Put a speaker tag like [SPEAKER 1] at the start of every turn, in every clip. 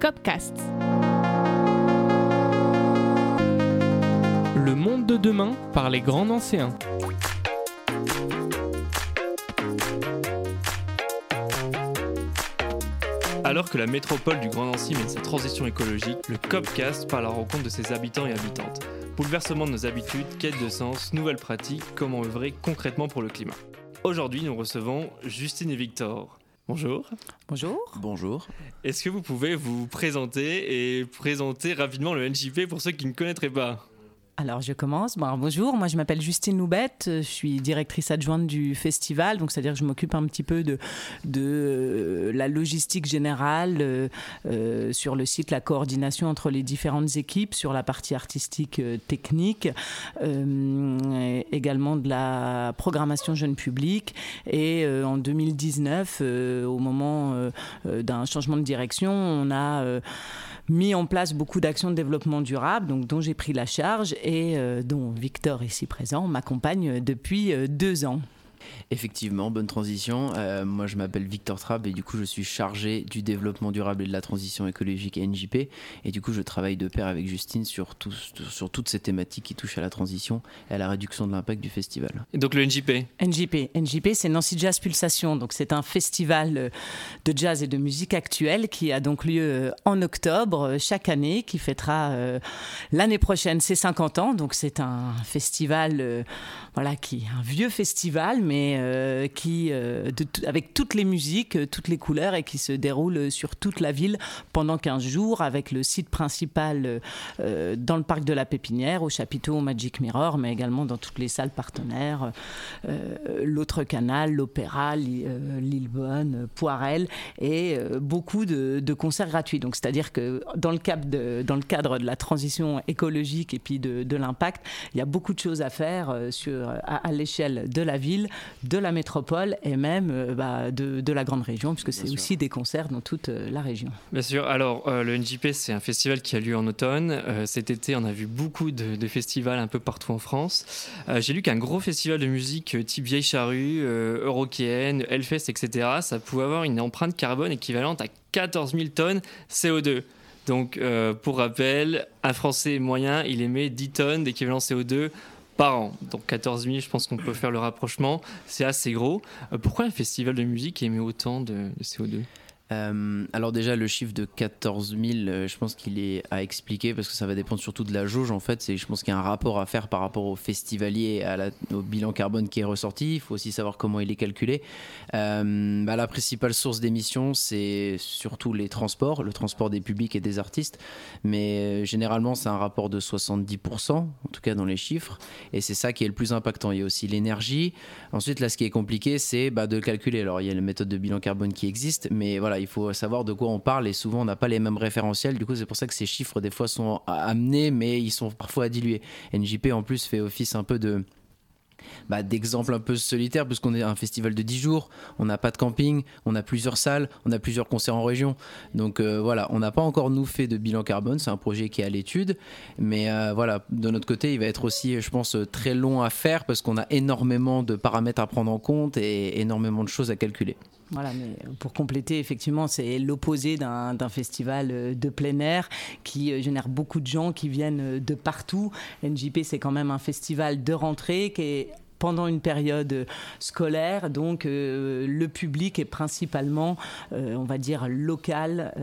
[SPEAKER 1] Copcast. Le monde de demain par les grands anciens.
[SPEAKER 2] Alors que la métropole du Grand Nancy mène sa transition écologique, le Copcast part à la rencontre de ses habitants et habitantes. Bouleversement de nos habitudes, quête de sens, nouvelles pratiques, comment œuvrer concrètement pour le climat. Aujourd'hui, nous recevons Justine et Victor. Bonjour.
[SPEAKER 3] Bonjour.
[SPEAKER 4] Bonjour.
[SPEAKER 2] Est-ce que vous pouvez vous présenter et présenter rapidement le NJP pour ceux qui ne connaîtraient pas?
[SPEAKER 3] Alors je commence. Bon, bonjour, moi je m'appelle Justine Loubette, je suis directrice adjointe du festival, donc c'est-à-dire que je m'occupe un petit peu de, euh, la logistique générale euh, euh, sur le site, la coordination entre les différentes équipes, sur la partie artistique technique, également de la programmation jeune public. Et en 2019, au moment d'un changement de direction, on a mis en place beaucoup d'actions de développement durable, dont j'ai pris la charge et euh, dont Victor ici présent m'accompagne depuis euh, deux ans.
[SPEAKER 4] Effectivement, bonne transition. Euh, moi, je m'appelle Victor Trapp et du coup, je suis chargé du développement durable et de la transition écologique à NJP. Et du coup, je travaille de pair avec Justine sur, sur toutes ces thématiques qui touchent à la transition et à la réduction de l'impact du festival.
[SPEAKER 2] Et donc le NJP
[SPEAKER 3] NJP, NJP c'est Nancy Jazz Pulsation. Donc, c'est un festival euh, de jazz et de musique actuelle qui a donc lieu euh, en octobre chaque année, qui fêtera l'année prochaine ses 50 ans. Donc, c'est un festival, voilà, qui est un vieux festival, mais euh, qui, euh, avec toutes les musiques, euh, toutes les couleurs et qui se déroule sur toute la ville pendant 15 jours avec le site principal dans le parc de la Pépinière, au chapiteau au Magic Mirror, mais également dans toutes les salles partenaires, l'autre canal, l'Opéra, Lillebonne, Poirel et beaucoup de, concerts gratuits. Donc c'est-à-dire que dans le, cadre de, la transition écologique et puis de, l'impact, il y a beaucoup de choses à faire sur, à l'échelle de la ville, de la métropole et même euh, bah, de, la grande région, puisque c'est aussi des concerts dans toute euh, la région.
[SPEAKER 2] Bien sûr. Alors, euh, le NJP, c'est un festival qui a lieu en automne. cet été, on a vu beaucoup de, festivals un peu partout en France. J'ai lu qu'un gros festival de musique type Vieille Charrue, Eurokéenne, Hellfest, etc., ça pouvait avoir une empreinte carbone équivalente à 14 000 tonnes CO2. Donc, pour rappel, un Français moyen, il émet 10 tonnes d'équivalent CO2 par an. Donc 14 000, je pense qu'on peut faire le rapprochement. C'est assez gros. Euh, pourquoi un festival de musique émet autant de CO2
[SPEAKER 4] euh, alors déjà le chiffre de 14 000, euh, je pense qu'il est à expliquer parce que ça va dépendre surtout de la jauge en fait. Je pense qu'il y a un rapport à faire par rapport au festivalier et au bilan carbone qui est ressorti. Il faut aussi savoir comment il est calculé. Euh, bah, la principale source d'émissions c'est surtout les transports, le transport des publics et des artistes. Mais généralement c'est un rapport de 70%, en tout cas dans les chiffres. Et c'est ça qui est le plus impactant. Il y a aussi l'énergie. Ensuite là ce qui est compliqué c'est bah, de calculer. Alors il y a la méthode de bilan carbone qui existe, mais voilà il faut savoir de quoi on parle et souvent on n'a pas les mêmes référentiels. Du coup, c'est pour ça que ces chiffres des fois sont amenés, mais ils sont parfois dilués. NJP en plus fait office un peu de bah, un peu solitaires, puisqu'on est un festival de 10 jours, on n'a pas de camping, on a plusieurs salles, on a plusieurs concerts en région. Donc euh, voilà, on n'a pas encore nous fait de bilan carbone, c'est un projet qui est à l'étude. Mais euh, voilà, de notre côté, il va être aussi, je pense, très long à faire parce qu'on a énormément de paramètres à prendre en compte et énormément de choses à calculer.
[SPEAKER 3] Voilà, mais pour compléter, effectivement, c'est l'opposé d'un festival euh, de plein air qui euh, génère beaucoup de gens qui viennent euh, de partout. NJP, c'est quand même un festival de rentrée qui est pendant une période scolaire. Donc le public est principalement, on va dire, local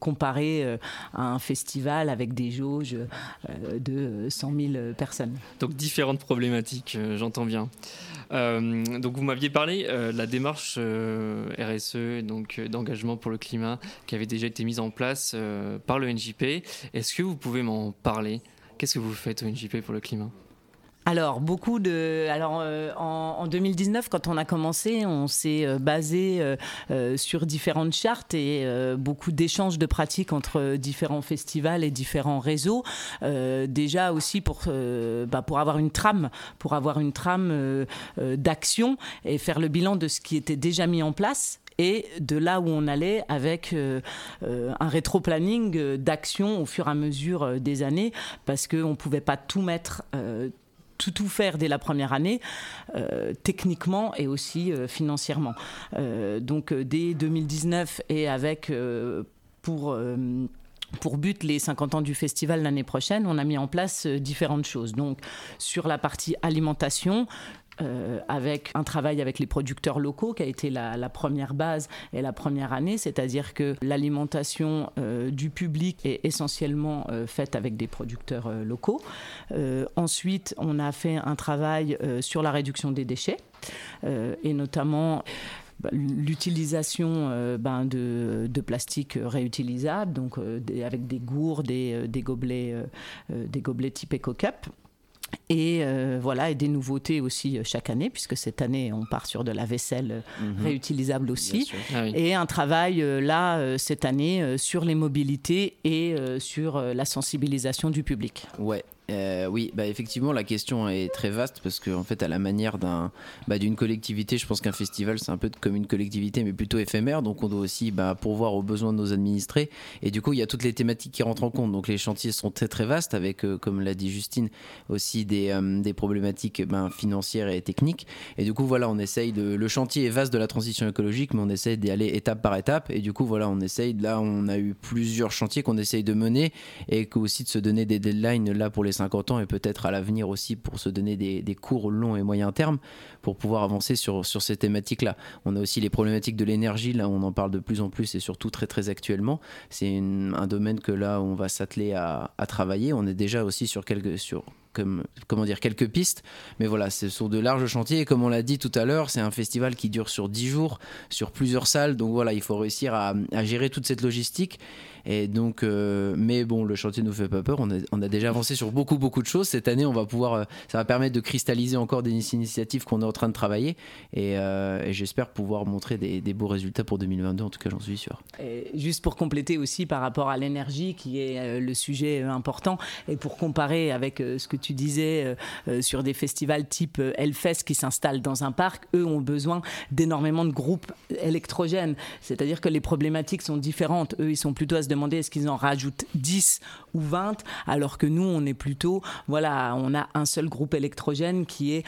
[SPEAKER 3] comparé à un festival avec des jauges de 100 000 personnes.
[SPEAKER 2] Donc différentes problématiques, j'entends bien. Euh, donc vous m'aviez parlé euh, de la démarche euh, RSE, donc d'engagement pour le climat, qui avait déjà été mise en place par le NJP. Est-ce que vous pouvez m'en parler? Qu'est-ce que vous faites au NJP pour le climat?
[SPEAKER 3] Alors, beaucoup de. Alors, euh, en, 2019, quand on a commencé, on s'est euh, basé euh, sur différentes chartes et beaucoup d'échanges de pratiques entre différents festivals et différents réseaux. déjà aussi pour, bah, pour avoir une trame, pour avoir une trame d'action et faire le bilan de ce qui était déjà mis en place et de là où on allait avec un rétro-planning d'action au fur et à mesure des années, parce qu'on ne pouvait pas tout mettre tout, tout faire dès la première année, euh, techniquement et aussi euh, financièrement. Euh, donc dès 2019 et avec pour pour but les 50 ans du festival l'année prochaine, on a mis en place différentes choses. Donc sur la partie alimentation, euh, avec un travail avec les producteurs locaux qui a été la, première base et la première année, c'est-à-dire que l'alimentation euh, du public est essentiellement euh, faite avec des producteurs locaux. ensuite, on a fait un travail sur la réduction des déchets et notamment bah, l'utilisation ben, de, de, plastique réutilisable, donc avec des gourdes, des, gobelets, des gobelets type EcoCup. Et euh, voilà, et des nouveautés aussi euh, chaque année, puisque cette année, on part sur de la vaisselle euh, mhm. réutilisable aussi. Ah et un travail là, cette année, sur les mobilités et sur la sensibilisation du public.
[SPEAKER 4] Ouais, euh, oui, bah effectivement, la question est très vaste parce qu'en en fait, à la manière d'un, bah, d'une collectivité, je pense qu'un festival, c'est un peu comme une collectivité, mais plutôt éphémère. Donc, on doit aussi bah, pourvoir aux besoins de nos administrés. Et du coup, il y a toutes les thématiques qui rentrent en compte. Donc, les chantiers sont très très vastes avec, euh, comme l'a dit Justine, aussi des, euh, des problématiques ben, financières et techniques. Et du coup, voilà, on essaye de. Le chantier est vaste de la transition écologique, mais on essaye d'y aller étape par étape. Et du coup, voilà, on essaye. Là, on a eu plusieurs chantiers qu'on essaye de mener et aussi de se donner des deadlines là pour les 50 ans et peut-être à l'avenir aussi pour se donner des, des, cours long et moyen terme pour pouvoir avancer sur, ces thématiques-là. On a aussi les problématiques de l'énergie, là on en parle de plus en plus et surtout très très actuellement. C'est un domaine que là on va s'atteler à, à, travailler. On est déjà aussi sur quelques... Sur, comme, comment dire, quelques pistes. Mais voilà, ce sont de larges chantiers. Et comme on l'a dit tout à l'heure, c'est un festival qui dure sur 10 jours, sur plusieurs salles. Donc voilà, il faut réussir à, gérer toute cette logistique. Et donc, euh, mais bon, le chantier nous fait pas peur. On a, déjà avancé sur beaucoup, beaucoup de choses. Cette année, on va pouvoir, euh, ça va permettre de cristalliser encore des initiatives qu'on est en train de travailler. Et, euh, j'espère pouvoir montrer des, beaux résultats pour 2022. En tout cas, j'en suis sûr.
[SPEAKER 3] Et juste pour compléter aussi par rapport à l'énergie, qui est le sujet important, et pour comparer avec ce que disais sur des festivals type Hellfest qui s'installent dans un parc, eux ont besoin d'énormément de groupes électrogènes. C'est-à-dire que les problématiques sont différentes. Eux, ils sont plutôt à se demander est-ce qu'ils en rajoutent 10 ou 20, alors que nous, on est plutôt, voilà, on a un seul groupe électrogène qui est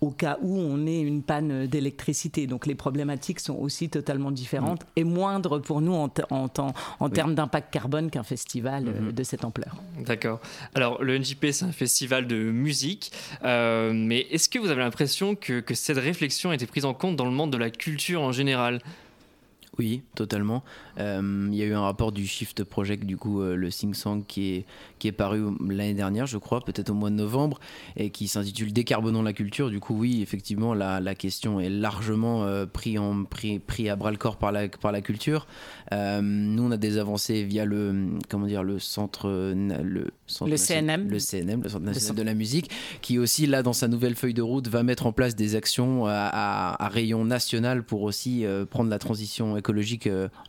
[SPEAKER 3] au cas où on ait une panne d'électricité. Donc les problématiques sont aussi totalement différentes et moindres pour nous en, en, termes d'impact carbone qu'un festival euh, mhm. de cette ampleur.
[SPEAKER 2] D'accord. Alors le NJP, c'est un festival de musique, euh, mais est-ce que vous avez l'impression que, que cette réflexion a été prise en compte dans le monde de la culture en général?
[SPEAKER 4] Oui, totalement. Euh, il y a eu un rapport du Shift Project, du coup, euh, le Sing Song, qui est, qui est paru l'année dernière, je crois, peut-être au mois de novembre, et qui s'intitule Décarbonons la culture. Du coup, oui, effectivement, la, la question est largement euh, pris, en, pris, pris à bras le corps par la, par la culture. nous, on a des avancées via le, comment dire, le centre,
[SPEAKER 3] le, le CNM.
[SPEAKER 4] Le CNM, le Centre national de la musique, qui aussi, là, dans sa nouvelle feuille de route, va mettre en place des actions à, à, rayon national pour aussi prendre la transition écologique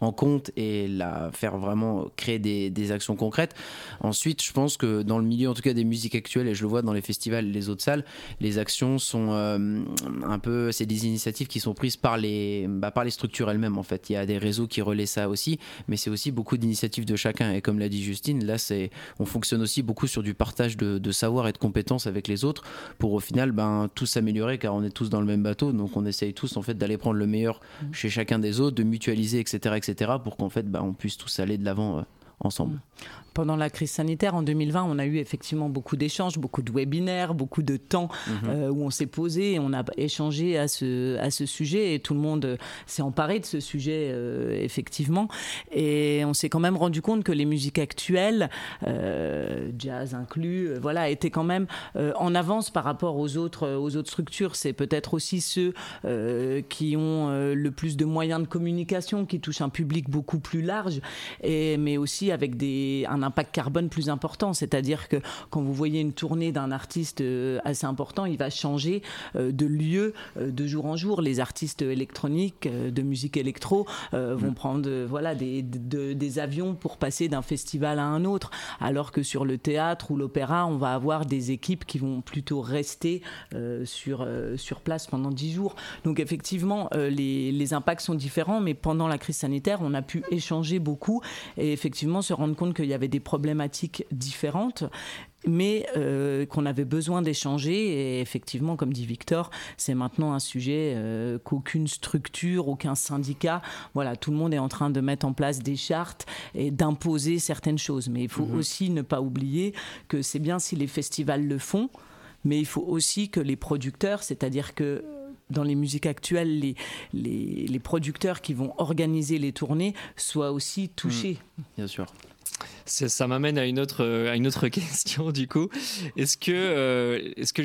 [SPEAKER 4] en compte et la faire vraiment créer des, des, actions concrètes. Ensuite, je pense que dans le milieu, en tout cas des musiques actuelles, et je le vois dans les festivals et les autres salles, les actions sont euh, un peu, c'est des initiatives qui sont prises par les, bah, par les structures elles-mêmes. En fait, il y a des réseaux qui relaient ça aussi, mais c'est aussi beaucoup d'initiatives de chacun. Et comme l'a dit Justine, là, c'est, on fonctionne aussi beaucoup sur du partage de, de, savoir et de compétences avec les autres pour au final, ben, tous s'améliorer car on est tous dans le même bateau. Donc, on essaye tous en fait d'aller prendre le meilleur mmh. chez chacun des autres, de mutualiser, etc., etc., pour qu'en fait, bah, on puisse tous aller de l'avant euh, ensemble. Mm
[SPEAKER 3] pendant la crise sanitaire en 2020, on a eu effectivement beaucoup d'échanges, beaucoup de webinaires, beaucoup de temps mhm. euh, où on s'est posé et on a échangé à ce, à ce sujet et tout le monde s'est emparé de ce sujet euh, effectivement. Et on s'est quand même rendu compte que les musiques actuelles, euh, jazz inclus, voilà, étaient quand même en avance par rapport aux autres, aux autres structures. C'est peut-être aussi ceux qui ont le plus de moyens de communication, qui touchent un public beaucoup plus large, et, mais aussi avec des, un impact carbone plus important. C'est-à-dire que quand vous voyez une tournée d'un artiste euh, assez important, il va changer euh, de lieu euh, de jour en jour. Les artistes électroniques de musique électro vont mm. prendre voilà, des, des avions pour passer d'un festival à un autre, alors que sur le théâtre ou l'opéra, on va avoir des équipes qui vont plutôt rester sur, sur place pendant dix jours. Donc effectivement, les, les impacts sont différents, mais pendant la crise sanitaire, on a pu échanger beaucoup et effectivement se rendre compte qu'il y avait des problématiques différentes mais euh, qu'on avait besoin d'échanger. Et effectivement, comme dit Victor, c'est maintenant un sujet euh, qu'aucune structure, aucun syndicat, voilà, tout le monde est en train de mettre en place des chartes et d'imposer certaines choses. Mais il faut mhm. aussi ne pas oublier que c'est bien si les festivals le font, mais il faut aussi que les producteurs, c'est-à-dire que dans les musiques actuelles, les, les, producteurs qui vont organiser les tournées soient aussi touchés.
[SPEAKER 4] Mhm. Bien sûr.
[SPEAKER 2] Ça m'amène à une autre à une autre question du coup. Est-ce que euh, est-ce que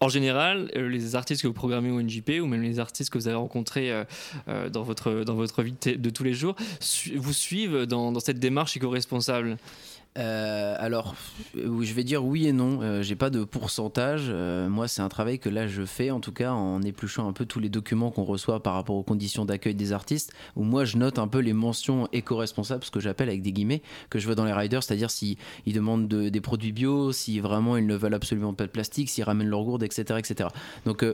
[SPEAKER 2] en général euh, les artistes que vous programmez au NJP ou même les artistes que vous avez rencontrés euh, dans votre dans votre vie de, tous les jours vous suivent dans, dans cette démarche éco-responsable?
[SPEAKER 4] Euh, alors, je vais dire oui et non. Euh, j'ai pas de pourcentage. Euh, moi, c'est un travail que là je fais, en tout cas, en épluchant un peu tous les documents qu'on reçoit par rapport aux conditions d'accueil des artistes. Où moi, je note un peu les mentions éco-responsables, ce que j'appelle avec des guillemets, que je vois dans les riders, c'est-à-dire s'ils demandent des produits bio, si vraiment ils ne veulent absolument pas de plastique, s'ils ramènent leurs gourdes, etc., etc. Donc,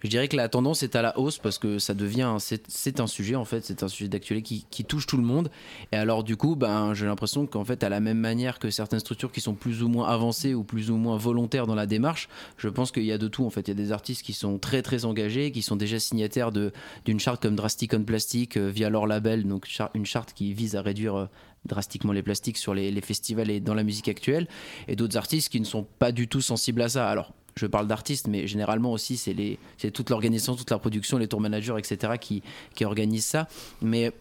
[SPEAKER 4] je dirais que la tendance est à la hausse parce que ça devient, c'est un sujet en fait, c'est un sujet d'actualité qui, qui, touche tout le monde. Et alors, du coup, ben, j'ai l'impression qu'en fait, à la même manière que certaines structures qui sont plus ou moins avancées ou plus ou moins volontaires dans la démarche, je pense qu'il y a de tout en fait. Il y a des artistes qui sont très très engagés, qui sont déjà signataires d'une charte comme Drastic on Plastic euh, via leur label, donc une charte qui vise à réduire euh, drastiquement les plastiques sur les, festivals et dans la musique actuelle, et d'autres artistes qui ne sont pas du tout sensibles à ça. Alors, je parle d'artistes, mais généralement aussi, c'est toute l'organisation, toute la production, les tour managers, etc., qui, qui organisent ça. Mais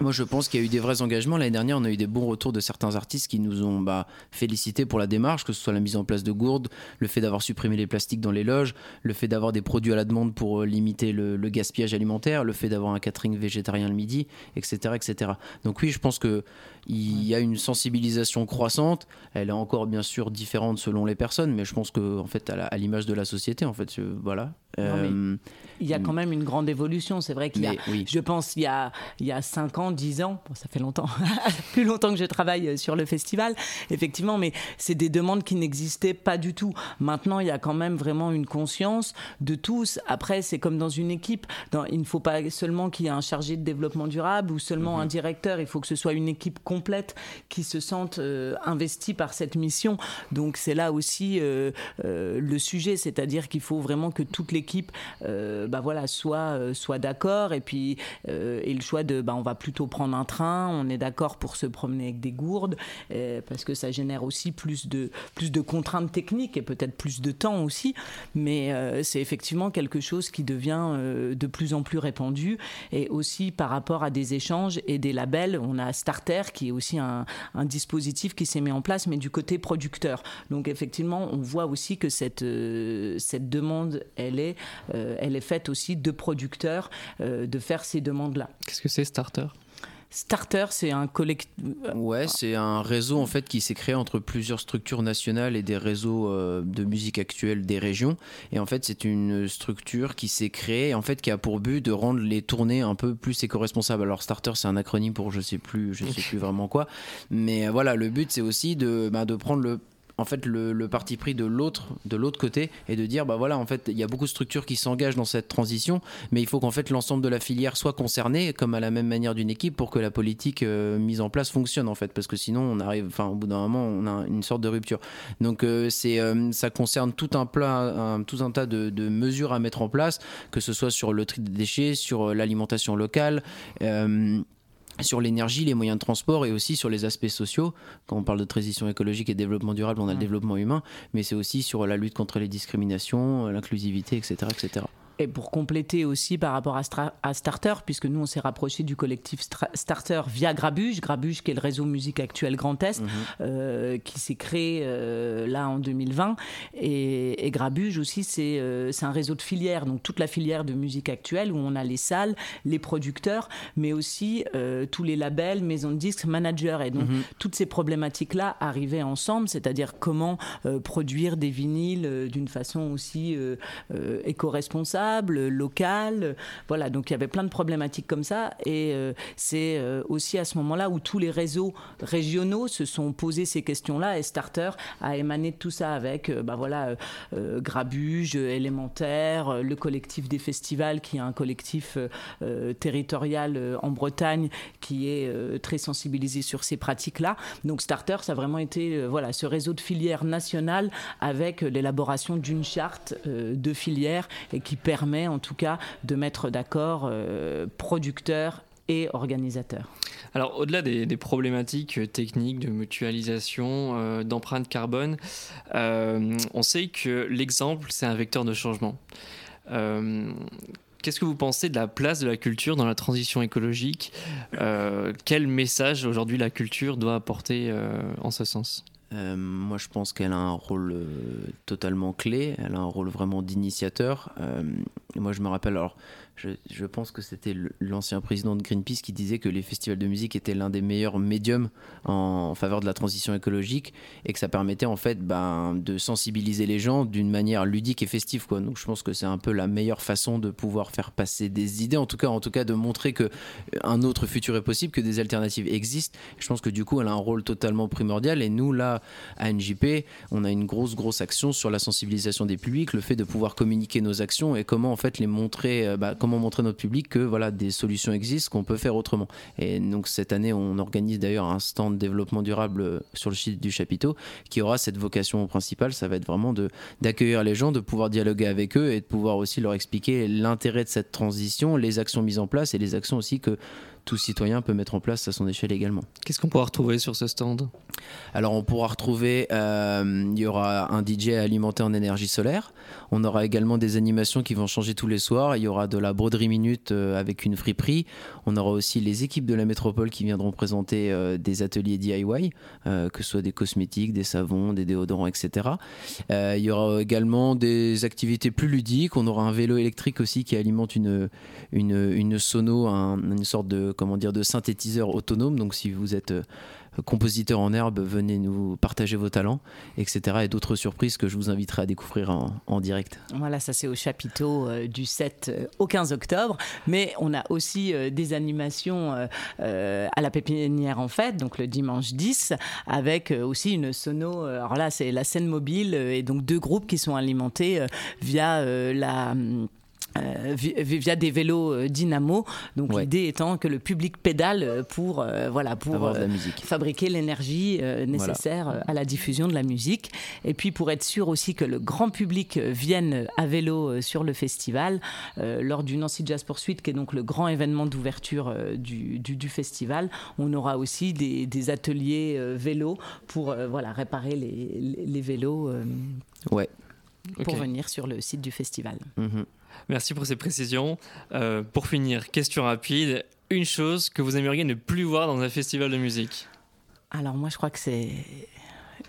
[SPEAKER 4] moi, je pense qu'il y a eu des vrais engagements. L'année dernière, on a eu des bons retours de certains artistes qui nous ont bah, félicités pour la démarche, que ce soit la mise en place de gourdes, le fait d'avoir supprimé les plastiques dans les loges, le fait d'avoir des produits à la demande pour euh, limiter le, gaspillage alimentaire, le fait d'avoir un catering végétarien le midi, etc., etc. Donc oui, je pense que il y a une sensibilisation croissante. Elle est encore bien sûr différente selon les personnes, mais je pense que en fait, à l'image de la société, en fait, voilà.
[SPEAKER 3] Euh, il y a quand même une grande évolution. C'est vrai qu'il y a, je pense, il y a, il y a 5 ans, 10 ans, ça fait longtemps, plus longtemps que je travaille sur le festival, effectivement, mais c'est des demandes qui n'existaient pas du tout. Maintenant, il y a quand même vraiment une conscience de tous. Après, c'est comme dans une équipe. Dans, il ne faut pas seulement qu'il y ait un chargé de développement durable ou seulement un mhm. directeur. Il faut que ce soit une équipe complète qui se sente euh, investie par cette mission. Donc, c'est là aussi euh, le sujet, c'est-à-dire qu'il faut vraiment que toute l'équipe bah voilà, soit, soit d'accord et puis et le choix de bah, on va plutôt prendre un train, on est d'accord pour se promener avec des gourdes, euh, parce que ça génère aussi plus de, plus de contraintes techniques et peut-être plus de temps aussi, mais euh, c'est effectivement quelque chose qui devient euh, de plus en plus répandu, et aussi par rapport à des échanges et des labels, on a Starter qui est aussi un, un dispositif qui s'est mis en place, mais du côté producteur. Donc effectivement, on voit aussi que cette, cette demande, elle est, elle est faite aussi de producteurs, de faire ces demandes-là.
[SPEAKER 2] Qu'est-ce que c'est Starter?
[SPEAKER 3] Starter, c'est un.
[SPEAKER 4] Ouais, c'est un réseau en fait qui s'est créé entre plusieurs structures nationales et des réseaux euh, de musique actuelle des régions. Et en fait, c'est une structure qui s'est créée en fait qui a pour but de rendre les tournées un peu plus éco-responsables. Alors Starter, c'est un acronyme pour je sais plus, je sais plus vraiment quoi. Mais voilà, le but c'est aussi de, bah, de prendre le en fait le, parti pris de l'autre de l'autre côté et de dire bah voilà en fait il y a beaucoup de structures qui s'engagent dans cette transition mais il faut qu'en fait l'ensemble de la filière soit concernée comme à la même manière d'une équipe pour que la politique euh, mise en place fonctionne en fait. Parce que sinon on arrive enfin au bout d'un moment on a une sorte de rupture. Donc euh, c'est euh, ça concerne tout un plat tout un tas de, de, mesures à mettre en place que ce soit sur le tri des déchets sur l'alimentation locale sur l'énergie, les moyens de transport et aussi sur les aspects sociaux. Quand on parle de transition écologique et développement durable, on a le développement humain, mais c'est aussi sur la lutte contre les discriminations, l'inclusivité, etc., etc.
[SPEAKER 3] Et pour compléter aussi par rapport à, Starter, puisque nous on s'est rapproché du collectif Starter via Grabuge, Grabuge qui est le réseau musique actuel Grand Est, mhm. euh, qui s'est créé euh, là en 2020. Et, Grabuge aussi euh, c'est un réseau de filières, donc toute la filière de musique actuelle où on a les salles, les producteurs, mais aussi tous les labels, maisons de disques, managers. Et donc mhm. toutes ces problématiques-là arrivaient ensemble, c'est-à-dire comment produire des vinyles d'une façon aussi éco-responsable local. Voilà, donc il y avait plein de problématiques comme ça. Et c'est aussi à ce moment-là où tous les réseaux régionaux se sont posés ces questions-là. Et Starter a émané de tout ça avec, bah voilà, Grabuge, Élémentaire, le collectif des festivals, qui est un collectif territorial en Bretagne qui est très sensibilisé sur ces pratiques-là. Donc Starter, ça a vraiment été voilà, ce réseau de filières nationales avec l'élaboration d'une charte de filières et qui permet en tout cas de mettre d'accord producteurs et organisateurs.
[SPEAKER 2] Alors, au-delà des, problématiques techniques de mutualisation, euh, d'empreinte carbone, euh, on sait que l'exemple, c'est un vecteur de changement. Euh, qu'est-ce que vous pensez de la place de la culture dans la transition écologique? Quel message aujourd'hui la culture doit apporter en ce sens?
[SPEAKER 4] Moi, je pense qu'elle a un rôle totalement clé. Elle a un rôle vraiment d'initiateur. moi, je me rappelle, alors, je, pense que c'était l'ancien président de Greenpeace qui disait que les festivals de musique étaient l'un des meilleurs médiums en, faveur de la transition écologique et que ça permettait en fait ben, de sensibiliser les gens d'une manière ludique et festive. Donc je pense que c'est un peu la meilleure façon de pouvoir faire passer des idées, en tout cas, en tout cas de montrer que un autre futur est possible, que des alternatives existent. Je pense que du coup, elle a un rôle totalement primordial et nous, là, à NJP, on a une grosse, grosse action sur la sensibilisation des publics, le fait de pouvoir communiquer nos actions et comment en fait les montrer. Euh, bah, comment montrer à notre public que voilà, des solutions existent, qu'on peut faire autrement. Et donc cette année, on organise d'ailleurs un stand de développement durable euh, sur le site du chapiteau qui aura cette vocation principale, ça va être vraiment de, d'accueillir les gens, de pouvoir dialoguer avec eux et de pouvoir aussi leur expliquer l'intérêt de cette transition, les actions mises en place et les actions aussi que tout citoyen peut mettre en place à son échelle également.
[SPEAKER 2] Qu'est-ce qu'on pourra retrouver sur ce stand?
[SPEAKER 4] Alors on pourra retrouver, euh, il y aura un DJ alimenté en énergie solaire, on aura également des animations qui vont changer tous les soirs, il y aura de la broderie minute euh, avec une friperie, on aura aussi les équipes de la métropole qui viendront présenter euh, des ateliers DIY, que ce soit des cosmétiques, des savons, des déodorants, etc. il y aura également des activités plus ludiques, on aura un vélo électrique aussi qui alimente une, une, une sono, une sorte de comment dire, de synthétiseurs autonomes. Donc si vous êtes euh, compositeur en herbe, venez nous partager vos talents, etc. Et d'autres surprises que je vous inviterai à découvrir en, direct.
[SPEAKER 3] Voilà, ça c'est au chapiteau euh, du 7 euh, au 15 octobre. Mais on a aussi des animations à la pépinière en fait, donc le dimanche 10, avec aussi une sono. alors là, c'est la scène mobile et donc deux groupes qui sont alimentés via la euh, via des vélos euh, dynamo. Donc l'idée étant que le public pédale euh, pour voilà pour fabriquer l'énergie nécessaire à la diffusion de la musique. Et puis pour être sûr aussi que le grand public vienne à vélo sur le festival lors du Nancy Jazz Poursuite, qui est donc le grand événement d'ouverture du, du, festival, on aura aussi des, des ateliers vélo pour voilà réparer les, les, vélos.
[SPEAKER 4] ouais.
[SPEAKER 3] Pour venir sur le site du festival.
[SPEAKER 2] Mm-hmm. Merci pour ces précisions. Euh, pour finir, question rapide. Une chose que vous aimeriez ne plus voir dans un festival de musique
[SPEAKER 3] Alors moi je crois que c'est...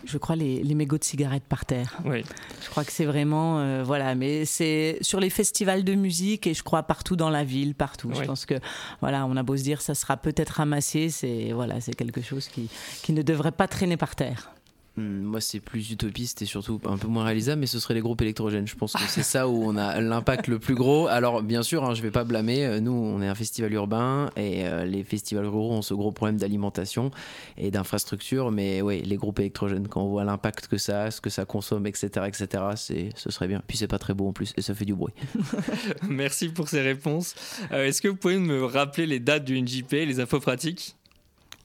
[SPEAKER 3] Je crois les, les, mégots de cigarettes par terre.
[SPEAKER 2] Oui.
[SPEAKER 3] Je crois que c'est vraiment euh, voilà, mais c'est sur les festivals de musique et je crois partout dans la ville, partout. Je pense que voilà, on a beau se dire ça sera peut-être ramassé, c'est voilà, c'est quelque chose qui qui ne devrait pas traîner par terre.
[SPEAKER 4] Hmm, moi, c'est plus utopiste et surtout un peu moins réalisable, mais ce serait les groupes électrogènes. Je pense que c'est ça où on a l'impact le plus gros. Alors, bien sûr, hein, je vais pas blâmer. Euh, nous, on est un festival urbain et euh, les festivals ruraux ont ce gros problème d'alimentation et d'infrastructure. Mais oui, les groupes électrogènes, quand on voit l'impact que ça a, ce que ça consomme, etc., etc., c'est, ce serait bien. Puis c'est pas très beau en plus et ça fait du bruit.
[SPEAKER 2] Merci pour ces réponses. Euh, est-ce que vous pouvez me rappeler les dates du NJP, les infos pratiques?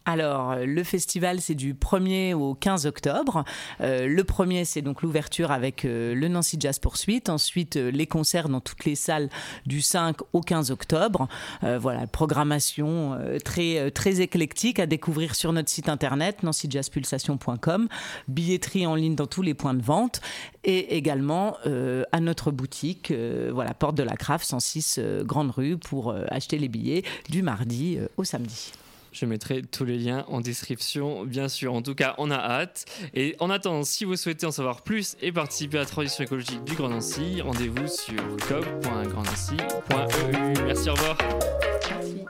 [SPEAKER 3] Alors, le festival, c'est du 1er au 15 octobre. Euh, le premier, c'est donc l'ouverture avec euh, le Nancy Jazz Poursuite. Ensuite, euh, les concerts dans toutes les salles du 5 au 15 octobre. voilà, programmation très, très éclectique à découvrir sur notre site internet nancyjazzpulsation.com. Billetterie en ligne dans tous les points de vente. Et également à notre boutique, voilà, Porte de la Craft, 106 Grande Rue, pour acheter les billets du mardi au samedi.
[SPEAKER 2] Je mettrai tous les liens en description, bien sûr. En tout cas, on a hâte. Et en attendant, si vous souhaitez en savoir plus et participer à la transition écologique du Grand Nancy, rendez-vous sur cop.grandnancy.eu. Merci, au revoir. Merci.